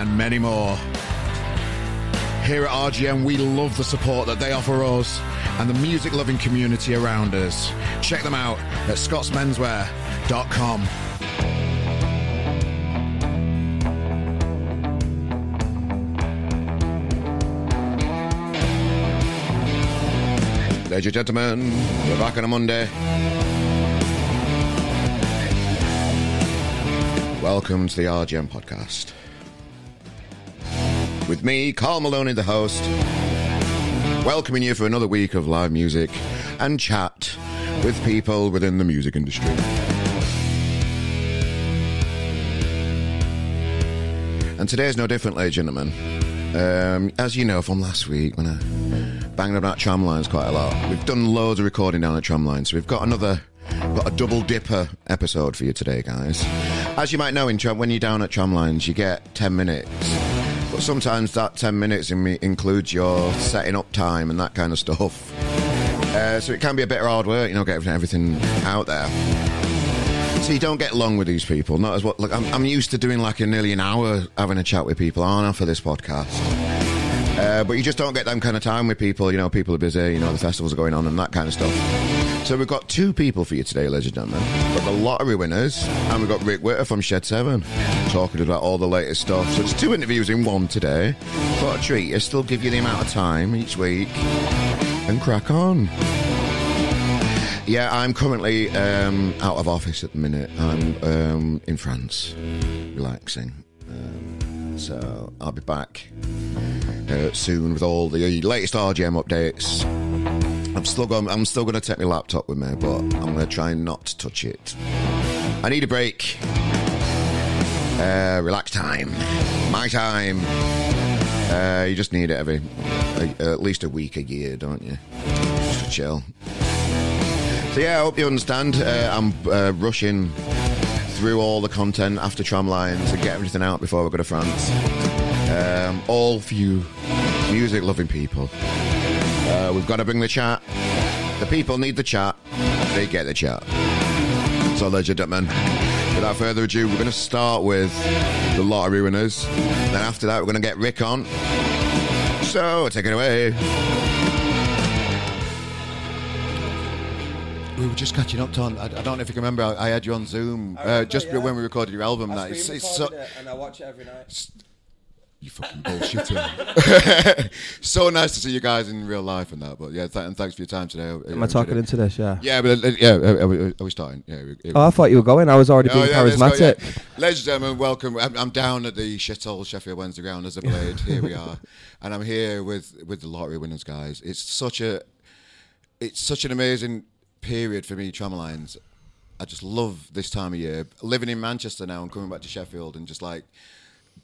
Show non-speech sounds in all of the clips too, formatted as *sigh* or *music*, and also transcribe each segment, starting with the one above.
and many more. Here at RGM, we love the support that they offer us and the music loving community around us. Check them out at scottsmenswear.com. Ladies and gentlemen, we're back on a Monday. Welcome to the RGM podcast. With me, Carl Maloney, the host, welcoming you for another week of live music and chat with people within the music industry. And today's no different, ladies and gentlemen. Um, as you know from last week, when I banged about tramlines quite a lot, we've done loads of recording down at tramlines. So we've got another, got a double dipper episode for you today, guys. As you might know, in tram, when you're down at tramlines, you get 10 minutes. Sometimes that 10 minutes in- includes your setting up time and that kind of stuff. Uh, so it can be a bit of hard work, you know, getting everything out there. So you don't get long with these people. Not as what. Look, I'm, I'm used to doing like a nearly an hour having a chat with people, aren't I, for this podcast? Uh, but you just don't get them kind of time with people. You know, people are busy. You know, the festivals are going on and that kind of stuff. So we've got two people for you today, ladies and gentlemen. We've got the lottery winners, and we've got Rick Witter from Shed Seven talking about all the latest stuff. So it's two interviews in one today. What a treat! I still give you the amount of time each week and crack on. Yeah, I'm currently um, out of office at the minute. I'm um, in France, relaxing. Um, so I'll be back uh, soon with all the latest RGM updates. I'm still going. I'm still going to take my laptop with me, but I'm going to try and not to touch it. I need a break. Uh, relax time, my time. Uh, you just need it every uh, at least a week a year, don't you? Just to chill. So yeah, I hope you understand. Uh, I'm uh, rushing through all the content after tramlines and get everything out before we go to France. Um, all for you music-loving people. Uh, we've got to bring the chat. The people need the chat. They get the chat. So, ladies and gentlemen, without further ado, we're going to start with the lottery winners. Then after that, we're going to get Rick on. So, take it away. We were just catching up, Tom. I, I don't know if you can remember. I, I had you on Zoom uh, just yeah. when we recorded your album. That it's, it's so, it and I watch it every night. You fucking bullshitter. *laughs* so nice to see you guys in real life and that. But yeah, th- and thanks for your time today. Am I talking into this? Yeah. Yeah, but uh, yeah, are we, are we starting? Yeah. we- Oh, I thought you were going. I was already Oh, being yeah, let's go, charismatic. yeah. Ladies and gentlemen, welcome. I'm, I'm down at the shithole Sheffield Wednesday ground as a blade. *laughs* here we are, and I'm here with with the lottery winners, guys. It's such a it's such an amazing period for me, Tramlines. I just love this time of year. Living in Manchester now and coming back to Sheffield and just like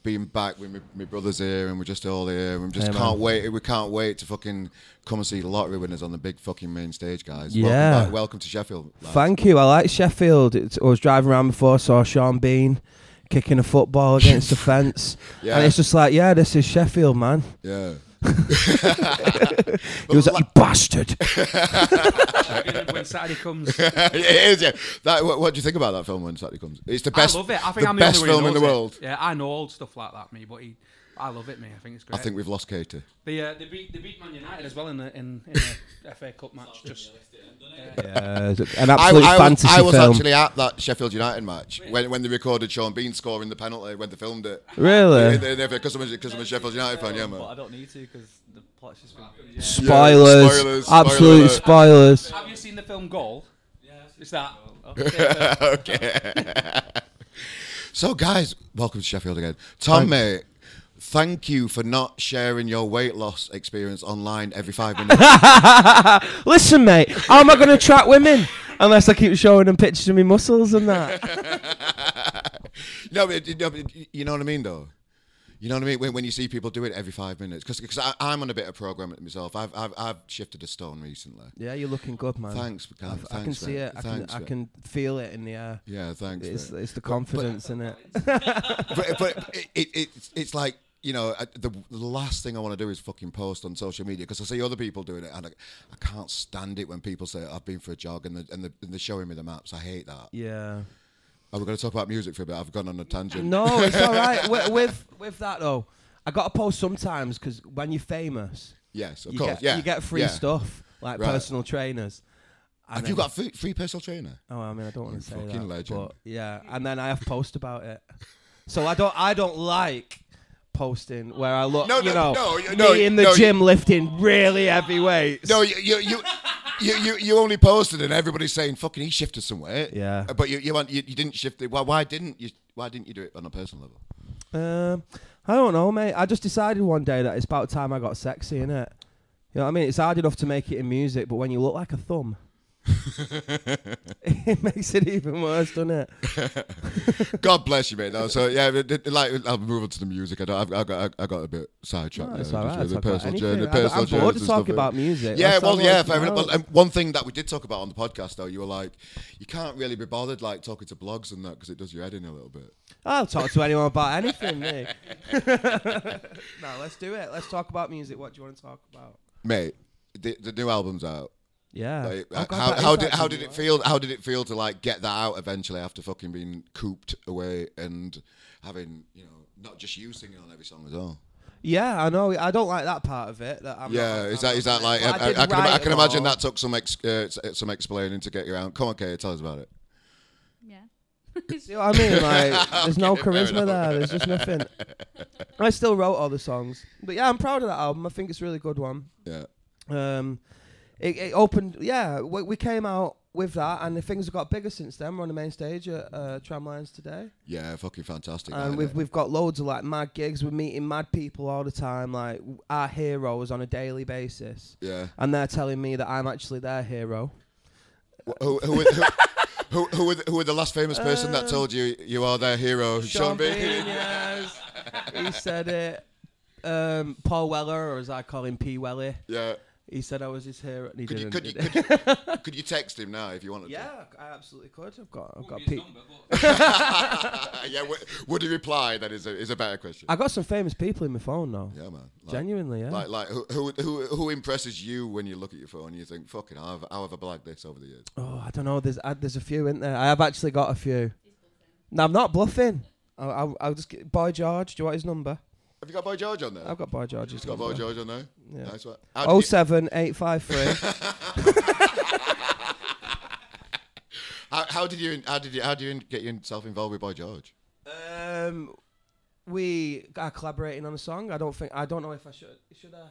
being back with my, my brothers here and we're just all here and we just Hey, can't wait. We can't wait to fucking come and see the lottery winners on the big fucking main stage, guys. Yeah. Welcome, back. Welcome to Sheffield. lads. Thank you. I like Sheffield. It's, I was driving around before, saw Sean Bean kicking a football against the *laughs* fence, Yeah. and it's just like, yeah, this is Sheffield, man. Yeah. He was like, you bastard. *laughs* when Saturday comes. it is, yeah. That, what, what do you think about that film when Saturday comes? It's the best, I love it. I think the I'm the best only film who in the knows it. world. Yeah, I know old stuff like that, me, but he, I love it, me. I think it's great. I think we've lost Katie. they, uh, they beat they beat Man United as well in the in, in *laughs* a FA Cup match. Just Yeah, an absolute I, I fantasy was, I was film. actually at that Sheffield United match when, when they recorded Sean Bean scoring the penalty when they filmed it. really? Because I'm, a- 'cause I'm a Sheffield United fan, yeah, But I don't need to because the plot's just been. Spoilers. spoilers, Absolute alert. spoilers. have you seen the film Goal? Yeah, it's that. *laughs* okay. *laughs* so, guys, welcome to Sheffield again. Tom, mate, thank you for not sharing your weight loss experience online every five *laughs* minutes. *laughs* Listen, mate, how am I going to attract women unless I keep showing them pictures of my muscles and that? *laughs* no, but, no, but you know what I mean, though. You know what I mean? When, when you see people do it every five minutes, because I'm on a bit of programming myself. I've, I've I've shifted a stone recently. Yeah, you're looking good, man. Thanks, I, Gav, I can see it. I can, I can feel it in the air. Yeah, thanks. It's, it's the confidence in it. but but it, it, it's it's like you know I- the, the last thing I want to do is fucking post on social media because I see other people doing it and I, I can't stand it when people say I've been for a jog and, the, and, the, and they're showing me the maps. I hate that. Yeah. Are we going to talk about music for a bit? I've gone on a tangent. No, it's all right. *laughs* with, with with that though, I got to post sometimes because when you're famous, Yes, of you course. get yeah, you get free yeah. stuff like Right. personal trainers. And Have you got free, free personal trainer? Oh, I mean, I don't want to say fucking that, legend. but yeah, and then I have post about it. So I don't, I don't like posting where I look, No, you no, know, no, you- me no, in the no, you- gym lifting really heavy weights. No, you you you, you, you, you only posted and everybody's saying fucking he shifted some weight. Yeah. But you you, want, you you didn't shift it. Why why didn't you why didn't you do it on a personal level? Um, I don't know, mate. I just decided one day that it's about time I got sexy, innit? You know what I mean? It's hard enough to make it in music, but when you look like a thumb, *laughs* it makes it even worse, doesn't it? *laughs* God bless you, mate. No, so yeah, it- it- like I'll move on to the music. I, don't, I've, I got I got a bit sidetracked. No, it's there, all just right. with about personal journey, anything. the I'm- personal I'm bored to talk about music. Yeah, That's well, yeah, fair enough. Well, and one thing that we did talk about on the podcast, though, you were like, you can't really be bothered like talking to blogs and that because it does your head in a little bit. I'll talk to anyone about anything, mate. *laughs* no, let's do it. Let's talk about music. What do you want to talk about? Mate, the, the new album's out. Yeah. Like, Oh, God, how, that how is did how did it feel? How did it feel to like get that out eventually after fucking being cooped away and having you know not just you singing on every song as well? Yeah, I know. I don't like that part of it. That I'm yeah, not, is I'm that is that like But I, I, I can, I can imagine all. that took some ex, uh, some explaining to get you around. Come on, Kay, tell us about it. Yeah. *laughs* See what I mean? Like, *laughs* there's no charisma there. There's just nothing. I still wrote all the songs, but yeah, I'm proud of that album. I think it's a really good one. Yeah, Um, it, it opened. Yeah, we, we came out with that, and the things have got bigger since then. We're on the main stage at uh, Tramlines today, yeah, fucking fantastic. and that, we've we've got loads of like mad gigs. We're meeting mad people all the time, like our heroes on a daily basis, yeah. and they're telling me that I'm actually their hero. Who, who, who, *laughs* who, who, were the, who were the last famous person that Um, told you you are their hero? Sean, Bean. Bean, yes. he said it. Um, Paul Weller, or as I call him, P. Welly. Yeah. He said I was his hero. And he Could you, didn't, could, you, could, you, *laughs* could you text him now if you wanted to? yeah, I absolutely could. I've got, I've got Won't be P. his number, *laughs* *laughs* yeah, would, would he reply? That is a, is a better question. I got some famous people in my phone though. yeah, man. Like, Genuinely, yeah. Like, like who, who, who, who impresses you when you look at your phone and you think, fucking, how have, how have I blagged this over the years? oh, I don't know. There's, uh, there's a few in there. I have actually got a few. No, I'm not bluffing. I'll, I'll, I'll just get Boy George. Do you want his number? Have you got Boy George on there? I've got Boy George's You've got number. Boy George on there? Yeah. Nice one. How did, Oh you, seven eight five three. *laughs* how, how did you how did you how did you get yourself involved with Boy George? Um, we are collaborating on a song. I don't think I don't know if I should. Should I?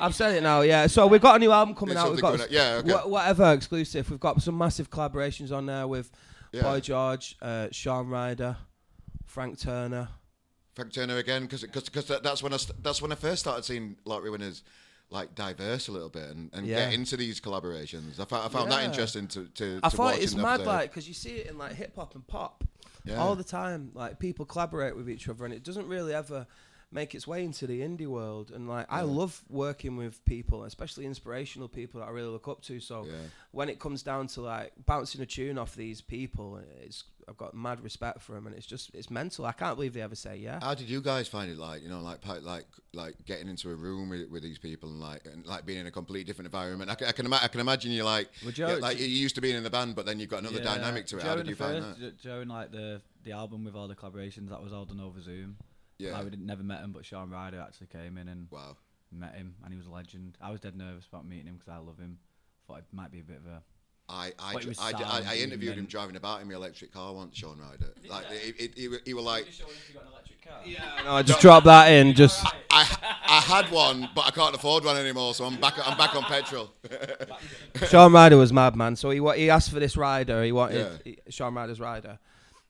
I've said it now. Yeah. So we've got a new album coming There's out. We've something got going on. Yeah, okay. wha- whatever exclusive. We've got some massive collaborations on there with Yeah. Boy George, uh, Shaun Ryder, Frank Turner. Frank Turner again because because that's when I that's when I first started seeing Lottery Winners like diverse a little bit and, and Yeah. get into these collaborations. I found, I found that interesting to to. I to thought it's mad, like, because you see it in like hip hop and pop yeah. all the time. Like people collaborate with each other, and it doesn't really ever make its way into the indie world. And like, I love working with people, especially inspirational people that I really look up to. So yeah. when it comes down to like bouncing a tune off these people, it's I've got mad respect for them, and it's just it's mental. I can't believe they ever say yeah. How did you guys find it like you know like like like getting into a room with, with these people and like and like being in a completely different environment? I can I can, ima- I can imagine you like Well, Joe- yeah, like you used to being in the band, but then you've got another Yeah, dynamic to it. Joe How did you find first- that? Jo- Joe in like the the album with all the collaborations that was all done over Zoom. Yeah. Like we didn't never met him, but Shaun Ryder actually came in and Wow. met him, and he was a legend. I was dead nervous about meeting him because I love him. Thought it might be a bit of a I I, But it dr- was I, I, I interviewed him driving about in my electric car once, Shaun Ryder. Like it, it, he, were- he were like, Yeah, no, I just dropped that in. Just I *laughs* I had one, but I can't afford one anymore, so I'm back I'm back on petrol. Shaun Ryder was mad, man. So he wa- he asked for this rider. He wanted he, Shaun Ryder's rider.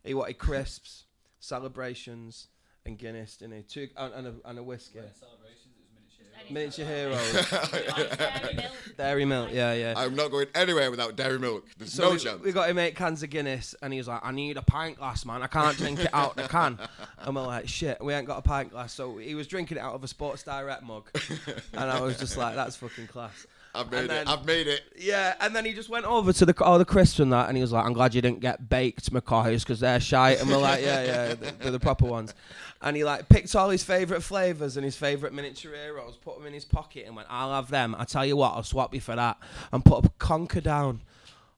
He wanted crisps, celebrations, and Guinness, didn't he? Two and, and, a, and a whiskey. Miniature Heroes. *laughs* Dairy Milk, yeah, yeah. I'm not going anywhere without dairy milk. There's So no we, chance. we got him eight cans of Guinness, and he was like, "I need a pint glass, man. I can't drink it out the can." And we're like, "Shit, we ain't got a pint glass." So he was drinking it out of a Sports Direct mug, and I was just like, "That's fucking class." I've made and it. I've made it. Yeah, and then he just went over to the all oh, the crisps and that, and he was like, "I'm glad you didn't get baked McCoys because they're shite." And we're like, "Yeah, yeah, they're, the proper ones." And he like picked all his favourite flavours and his favourite miniature heroes, put them in his pocket, and went, "I'll have them. I tell you what, I'll swap you for that." And put a conker down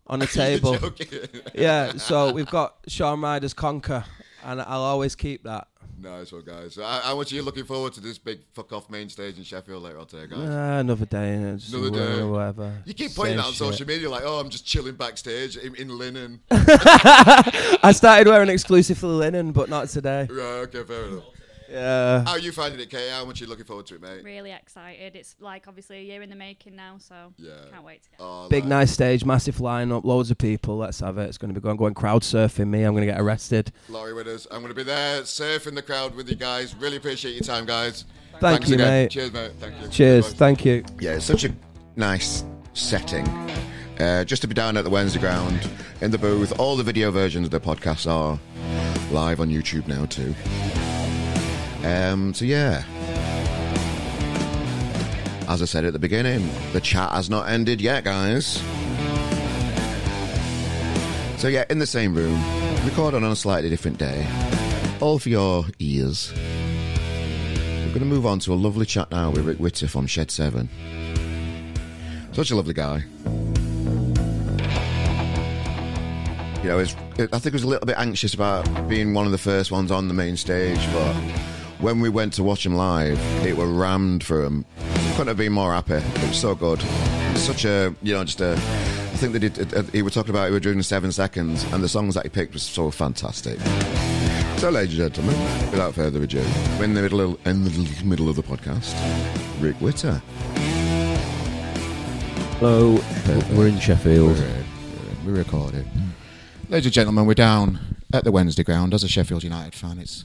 on the *laughs* table. Yeah, so we've got Shaun Ryder's conker, and I'll always keep that. Nice one, guys. I, much are you looking forward to this big fuck off main stage in Sheffield later on today, guys? Uh, another day, innit? Just Another day. or whatever. You keep putting Same that on shit. social media, like, oh, I'm just chilling backstage in, in linen. *laughs* I started wearing exclusively linen, but not today. right, okay, fair enough. Yeah. How are you finding it, Kay? How much are you looking forward to it, mate? Really excited. It's like obviously a year in the making now, so Yeah. can't wait to get. Oh, Big like- nice stage, massive lineup, loads of people. Let's have it. It's going to be going going crowd surfing me. I'm going to get arrested. Laurie with us. I'm going to be there, surfing the crowd with you guys. Really appreciate your time, guys. Thank Thanks you, again. mate. Cheers, mate. Thank you. Cheers. Bye. Thank you. Yeah, it's such a nice setting. Uh, just to be down at the Wednesday ground in the booth. All the video versions of the podcast are live on YouTube now too. Um, so yeah. As I said at the beginning, the chat has not ended yet, guys. So yeah, in the same room, recording on a slightly different day, all for your ears. We're going to move on to a lovely chat now with Rick Witter from Shed 7. Such a lovely guy. You know, I think he was a little bit anxious about being one of the first ones on the main stage, but when we went to watch him live, it were rammed for him. Couldn't have been more happy. It was so good. It was such a, you know, just a. I think they did. Uh, he were talking about he were doing seven seconds, and the songs that he picked was so fantastic. So, ladies and gentlemen, without further ado, we're in the middle of, in the middle of the podcast. Rick Witter. Hello, we're in Sheffield. We record it. Ladies and gentlemen, we're down at the Wednesday ground. As a Sheffield United fan, it's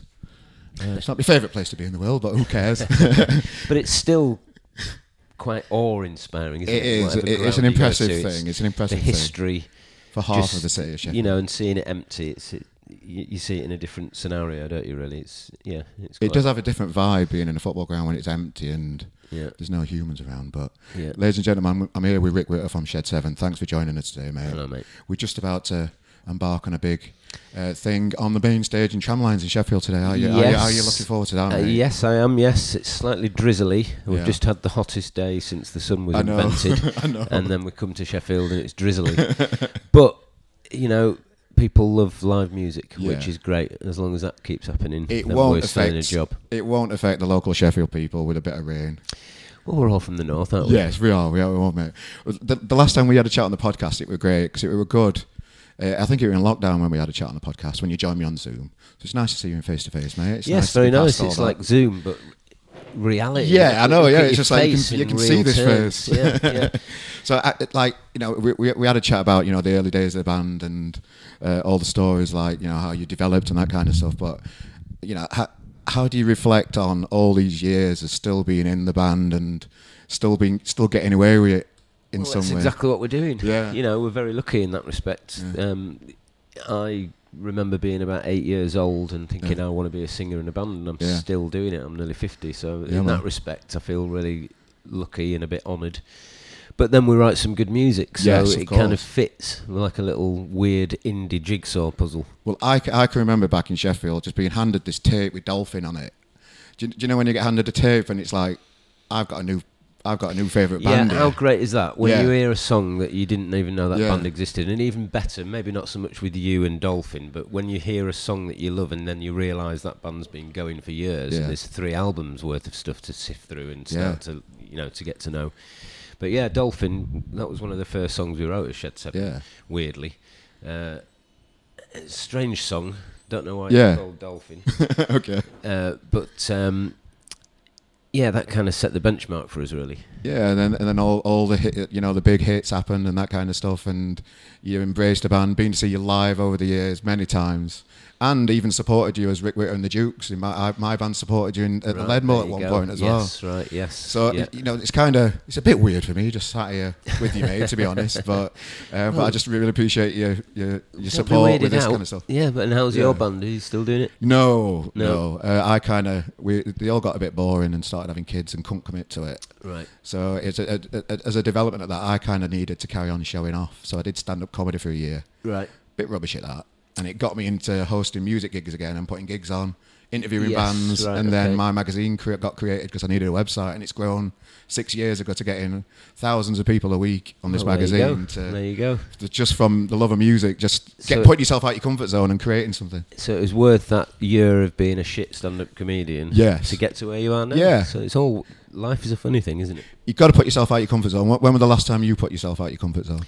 uh, it's not my favourite place to be in the world, but who cares? *laughs* *laughs* But it's still quite awe-inspiring, isn't it? is. It, it's ground an impressive thing. It's an the impressive thing history, for half just, of the city of Sheffield. you know, and seeing it empty. It's it, you, you see it in a different scenario, don't you? Really, it's yeah. It's it does have a different vibe being in a football ground when it's empty and Yeah, there's no humans around. But yeah. ladies and gentlemen, I'm- I'm here with Rick Witter from Shed Seven. Thanks for joining us today, mate. Hello, mate. We're just about to embark on a big uh, thing on the main stage in Tramlines in Sheffield today. Are you, are you, are you looking forward to that? Uh, yes, I am. Yes, it's slightly drizzly. We've Yeah. just had the hottest day since the sun was I invented, *laughs* I know. and then we come to Sheffield and it's drizzly. *laughs* but you know, people love live music, which is great as long as that keeps happening. It won't in a job. It won't affect the local Sheffield people with a bit of rain. Well, we're all from the north, aren't we? Yes, we are. We are, we are mate. The, the last time we had a chat on the podcast, it was great because it were good. Uh, I think you were in lockdown when we had a chat on the podcast when you joined me on Zoom. So it's nice to see you in face to face, mate. It's yes, to very nice. It's that. like Zoom, but reality. Yeah, I know, yeah, it's just like you can- you can see this terms. face. Yeah, *laughs* yeah. So, I, like you know, we, we, we had a chat about you know the early days of the band and uh, all the stories, like you know how you developed and that kind of stuff. But you know, how, how do you reflect on all these years of still being in the band and still being still getting away with it in well, some that's way? exactly what we're doing. Yeah. You know, we're very lucky in that respect. Yeah. Um, I remember being about eight years old and thinking Yeah. I want to be a singer in a band, and I'm Yeah. still doing it. I'm nearly 50, so in man. that respect, I feel really lucky and a bit honoured. But then we write some good music, so Yes, it kind of fits. Like a little weird indie jigsaw puzzle. Well, I, c- I can remember back in Sheffield just being handed this tape with Dolphin on it. Do you, do you know when you get handed a tape and it's like, I've got a new, I've got a new favourite band. Yeah, how great is that? When Yeah. you hear a song that you didn't even know that Yeah. band existed, and even better, maybe not so much with you and Dolphin, but when you hear a song that you love and then you realise that band's been going for years, and there's three albums worth of stuff to sift through and start to, you know, to get to know. But yeah, Dolphin, that was one of the first songs we wrote at Shed Seven. Yeah. Weirdly, uh, strange song. Don't know why Yeah. it's called Dolphin. *laughs* okay. uh, but um, yeah, that kind of set the benchmark for us, really. Yeah, and then and then all, all the hit, you know the big hits happened and that kind of stuff, and you embraced the band, been to see you live over the years many times, and even supported you as Rick Witter and the Dukes. In my I, my band supported you in, at the Right, Leadmill at one go. point as well. yes, right, yes. So yeah. you know, it's kind of it's a bit weird for me just sat here with you, mate. to be honest, but uh, but I just really appreciate your your, your support with this out. kind of stuff. Yeah, but and how's Yeah. your band? Are you still doing it? No, No. no. Uh, I kind of we they all got a bit boring and started having kids and couldn't commit to it. Right. So it's a, a, a, as a development of that, I kind of needed to carry on showing off. So I did stand up comedy for a year. Right. Bit rubbish at that, and it got me into hosting music gigs again and putting gigs on, interviewing Yes, bands, right, and then okay. my magazine cre- got created because I needed a website, and it's grown six years ago to getting thousands of people a week on this Well, there you magazine. To, There you go. just from the love of music, just get putting yourself out your comfort zone and creating something. So it was worth that year of being a shit stand-up comedian. Yes. To get to where you are now. Yeah. So it's all life is a funny thing, isn't it? You've got to put yourself out your comfort zone. When was the last time you put yourself out your comfort zone?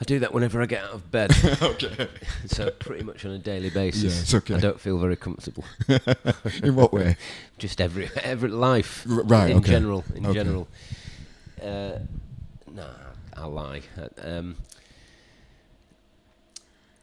I do that whenever I get out of bed. *laughs* okay. so pretty much on a daily basis. Yeah, it's okay. I don't feel very comfortable. *laughs* In what way? Just every every life. R- right, In okay. general. In Okay. general. Uh, nah, I lie. Uh, Um,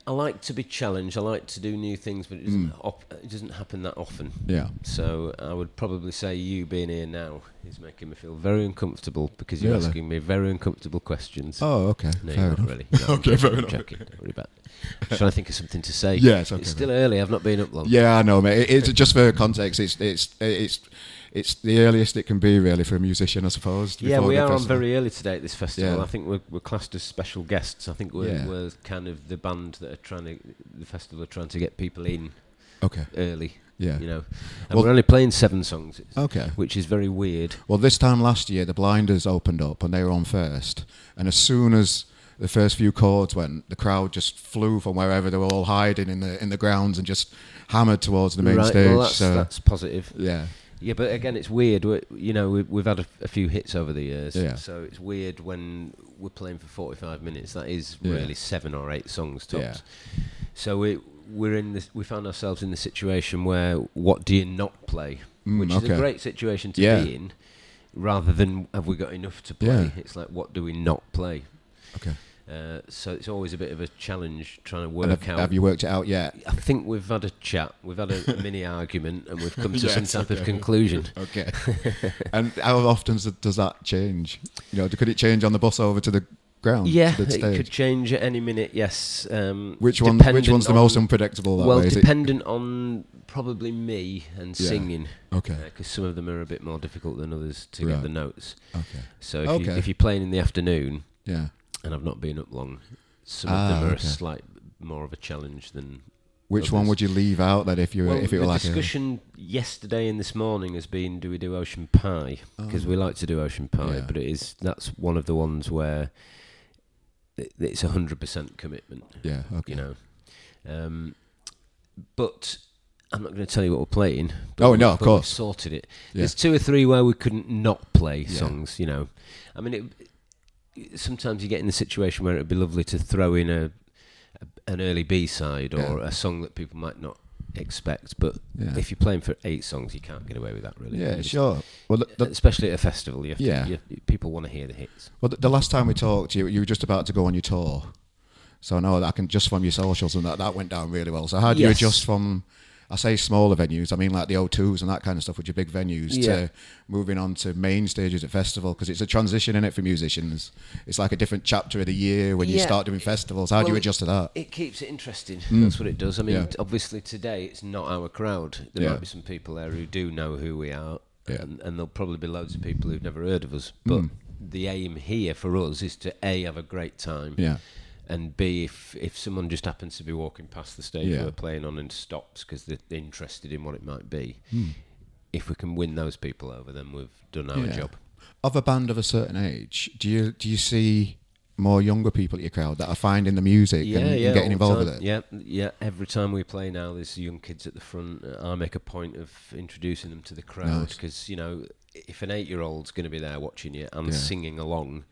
I like to be challenged. I like to do new things, but it doesn't, Mm. op- it doesn't happen that often. Yeah. So I would probably say you being here now is making me feel very uncomfortable because you're Really? asking me very uncomfortable questions. Oh, okay. no, Fair you're not enough. really. *laughs* No, I'm Okay, joking, fair I'm enough. joking. Don't worry about it. I'm trying to think of something to say. *laughs* Yeah, it's okay, It's still early. I've not been up long. Yeah, I know, mate. It- It's just for context. It's it's it's it's the earliest it can be really for a musician, I suppose. Yeah, before we the are on festival. very early today at this festival. Yeah. I think we're, we're classed as special guests. I think we're, Yeah. we're kind of the band that are trying to, the festival are trying to get people in okay. early. Yeah. You know, and Well- we're only playing seven songs, Okay. which is very weird. Well, this time last year, the Blinders opened up and they were on first. And as soon as the first few chords went, the crowd just flew from wherever they were all hiding in the in the grounds and just hammered towards the main right, stage. well, that's, so that's positive. yeah, Yeah, but again, it's weird. we you know, we, we've had a, a few hits over the years, Yeah. so it's weird when we're playing for forty-five minutes. That is Yeah. really seven or eight songs tops. Yeah. So we we're in this. We found ourselves in the situation where what do you not play, Mm, which is a great situation to Yeah. be in, rather than have we got enough to play. Yeah. It's like what do we not play. okay. Uh, so it's always a bit of a challenge trying to work have, out. have you worked it out yet? I think we've had a chat, we've had a *laughs* mini argument, and we've come to Yes, some type of conclusion. *laughs* Okay. and how often does that change? You know, could it change on the bus over to the ground? Yeah, it could change at any minute. Yes. Um, Which one? Which one's the most unpredictable? That well, way? Dependent on probably me and Yeah. singing, Okay. because some of them are a bit more difficult than others to Right. get the notes. Okay. So if, You, if, you're playing in the afternoon, Yeah. and I've not been up long, some Ah, of them are okay. a slight more of a challenge than. Which one would you leave out that if you were Well, if it were like discussion yesterday and this morning has been: Do we do ocean pie? Because we like to do ocean pie, Oh. Yeah. but it is that's one of the ones where it's a hundred percent commitment. yeah okay you know. Um, but I'm not going to tell you what we're playing. But Oh, no, of course. sorted it. Yeah. There's two or three where we couldn't not play Yeah. songs. You know, I mean, it, sometimes you get in the situation where it'd be lovely to throw in a, a an early B side or Yeah. a song that people might not expect. But Yeah. if you're playing for eight songs, you can't get away with that, really. yeah sure well the, the, Especially at a festival, you have to, Yeah. you people want to hear the hits. well the, the last time we talked you you were just about to go on your tour so I know that I can just from your socials and that that went down really well so how do you adjust from I say smaller venues I mean like the O2s and that kind of stuff which are big venues Yeah. to moving on to main stages at festival because it's a transition in it for musicians it's like a different chapter of the year when you start doing festivals how do you adjust to that It keeps it interesting. Mm. That's what it does. I mean, Yeah. obviously today it's not our crowd. There Yeah. might be some people there who do know who we are, Yeah. and, and there'll probably be loads of people who've never heard of us. But Mm. the aim here for us is to a have a great time, yeah and b if if someone just happens to be walking past the stage Yeah. we're playing on and stops because they're interested in what it might be. Hmm. If we can win those people over, then we've done our Yeah. job. of a band of a certain age, do you do you see more younger people at your crowd that are finding the music and, and getting involved with it? Yeah, yeah. Every time we play now, there's young kids at the front. Uh, I make a point of introducing them to the crowd Nice. because you know, if an eight-year-old's going to be there watching you and Yeah. singing along,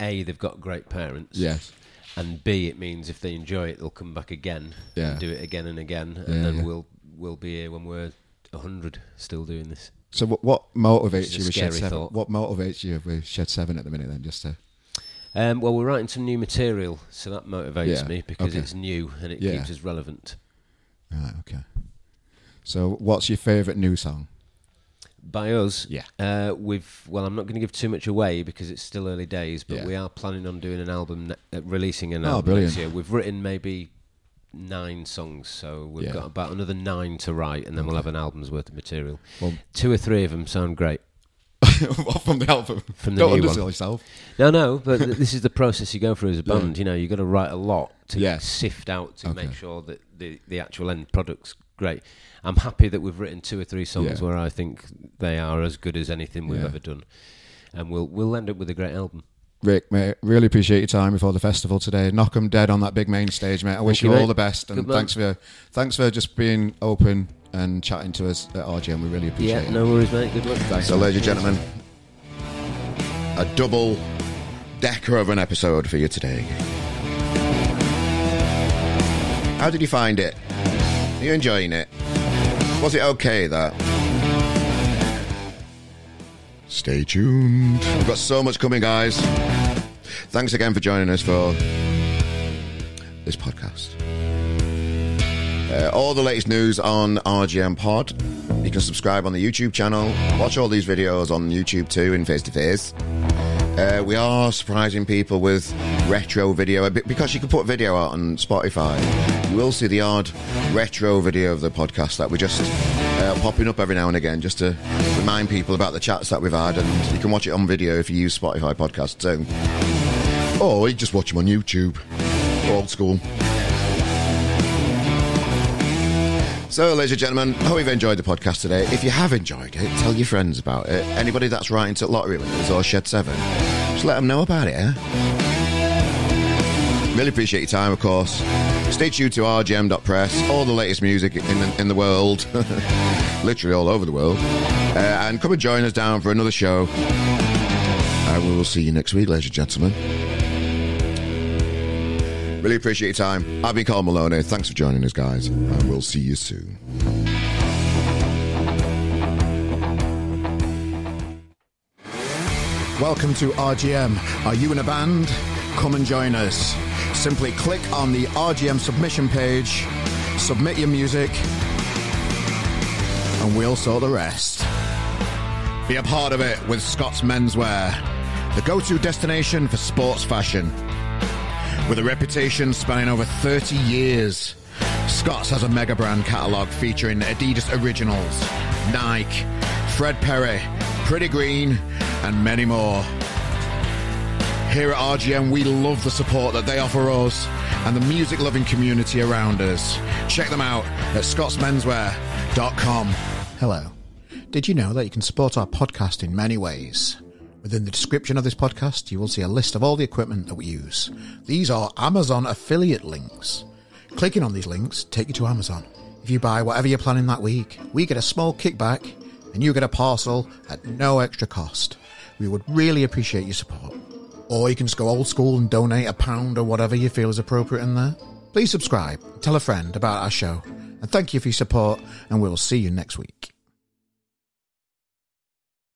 a they've got great parents. Yes. And B, it means if they enjoy it, they'll come back again Yeah. and do it again and again, Yeah, and then yeah. we'll we'll be here when we're hundred still doing this. So what, what motivates you with Shed Seven? thought. What motivates you with Shed Seven at the minute? Then just to Um, well, we're writing some new material, so that motivates Yeah, me because okay. it's new and it Yeah. keeps us relevant. Right, okay. So, what's your favourite new song? By us, Yeah. uh, we've well, I'm not going to give too much away because it's still early days, but Yeah. we are planning on doing an album, ne- uh, releasing an Oh, album brilliant. next year. We've written maybe nine songs, so we've Yeah. got about another nine to write, and then we'll have an album's worth of material. Well- Two or three of them sound great. *laughs* From the album. From the Don't new one. yourself. No, no, but th- this is the process you go through as a *laughs* Yeah. band. You know, you've got to write a lot to Yeah. sift out to Okay. make sure that the, the actual end product's great. I'm happy that we've written two or three songs Yeah. where I think they are as good as anything we've Yeah. ever done, and we'll we'll end up with a great album. Rick, mate, really appreciate your time before the festival today. Knock 'em dead on that big main stage, mate. I wish you, you, all the best, and thanks for thanks for just being open and chatting to us at RGM. We really appreciate it. Yeah, it. no worries, mate. Good luck. Thanks. So, ladies and gentlemen, a double decker of an episode for you today. How did you find it? Are you enjoying it? Was it okay that? Stay tuned. We've got so much coming, guys. Thanks again for joining us for this podcast. Uh, all the latest news on RGM Pod. You can subscribe on the YouTube channel. Watch all these videos on YouTube too, in face to face. Uh, We are surprising people with retro video because you can put video out on Spotify. You will see the odd retro video of the podcast that we're just uh, popping up every now and again, just to remind people about the chats that we've had. And you can watch it on video if you use Spotify podcast too. Or you just watch them on YouTube. Old school. So, ladies and gentlemen, I hope you've enjoyed the podcast today. If you have enjoyed it, tell your friends about it. Anybody that's writing to Lottery Winners or Shed 7, just let them know about it, eh? Really appreciate your time, of course. Stay tuned to rgm.press, all the latest music in the, in the world, *laughs* literally all over the world. Uh, and come and join us down for another show. And we will see you next week, ladies and gentlemen. Really appreciate your time. I've been Carl Maloney. Thanks for joining us, guys. And we'll see you soon. Welcome to RGM. Are you in a band? Come and join us. Simply click on the RGM submission page, submit your music, and we'll sort the rest. Be a part of it with Scott's Menswear, the go to destination for sports fashion. With a reputation spanning over 30 years, Scott's has a mega brand catalogue featuring Adidas Originals, Nike, Fred Perry, Pretty Green, and many more. Here at RGM, we love the support that they offer us and the music loving community around us. Check them out at scottsmenswear.com. Hello. Did you know that you can support our podcast in many ways? Within the description of this podcast, you will see a list of all the equipment that we use. These are Amazon affiliate links. Clicking on these links take you to Amazon. If you buy whatever you're planning that week, we get a small kickback and you get a parcel at no extra cost. We would really appreciate your support. Or you can just go old school and donate a pound or whatever you feel is appropriate in there. Please subscribe, tell a friend about our show, and thank you for your support, and we'll see you next week.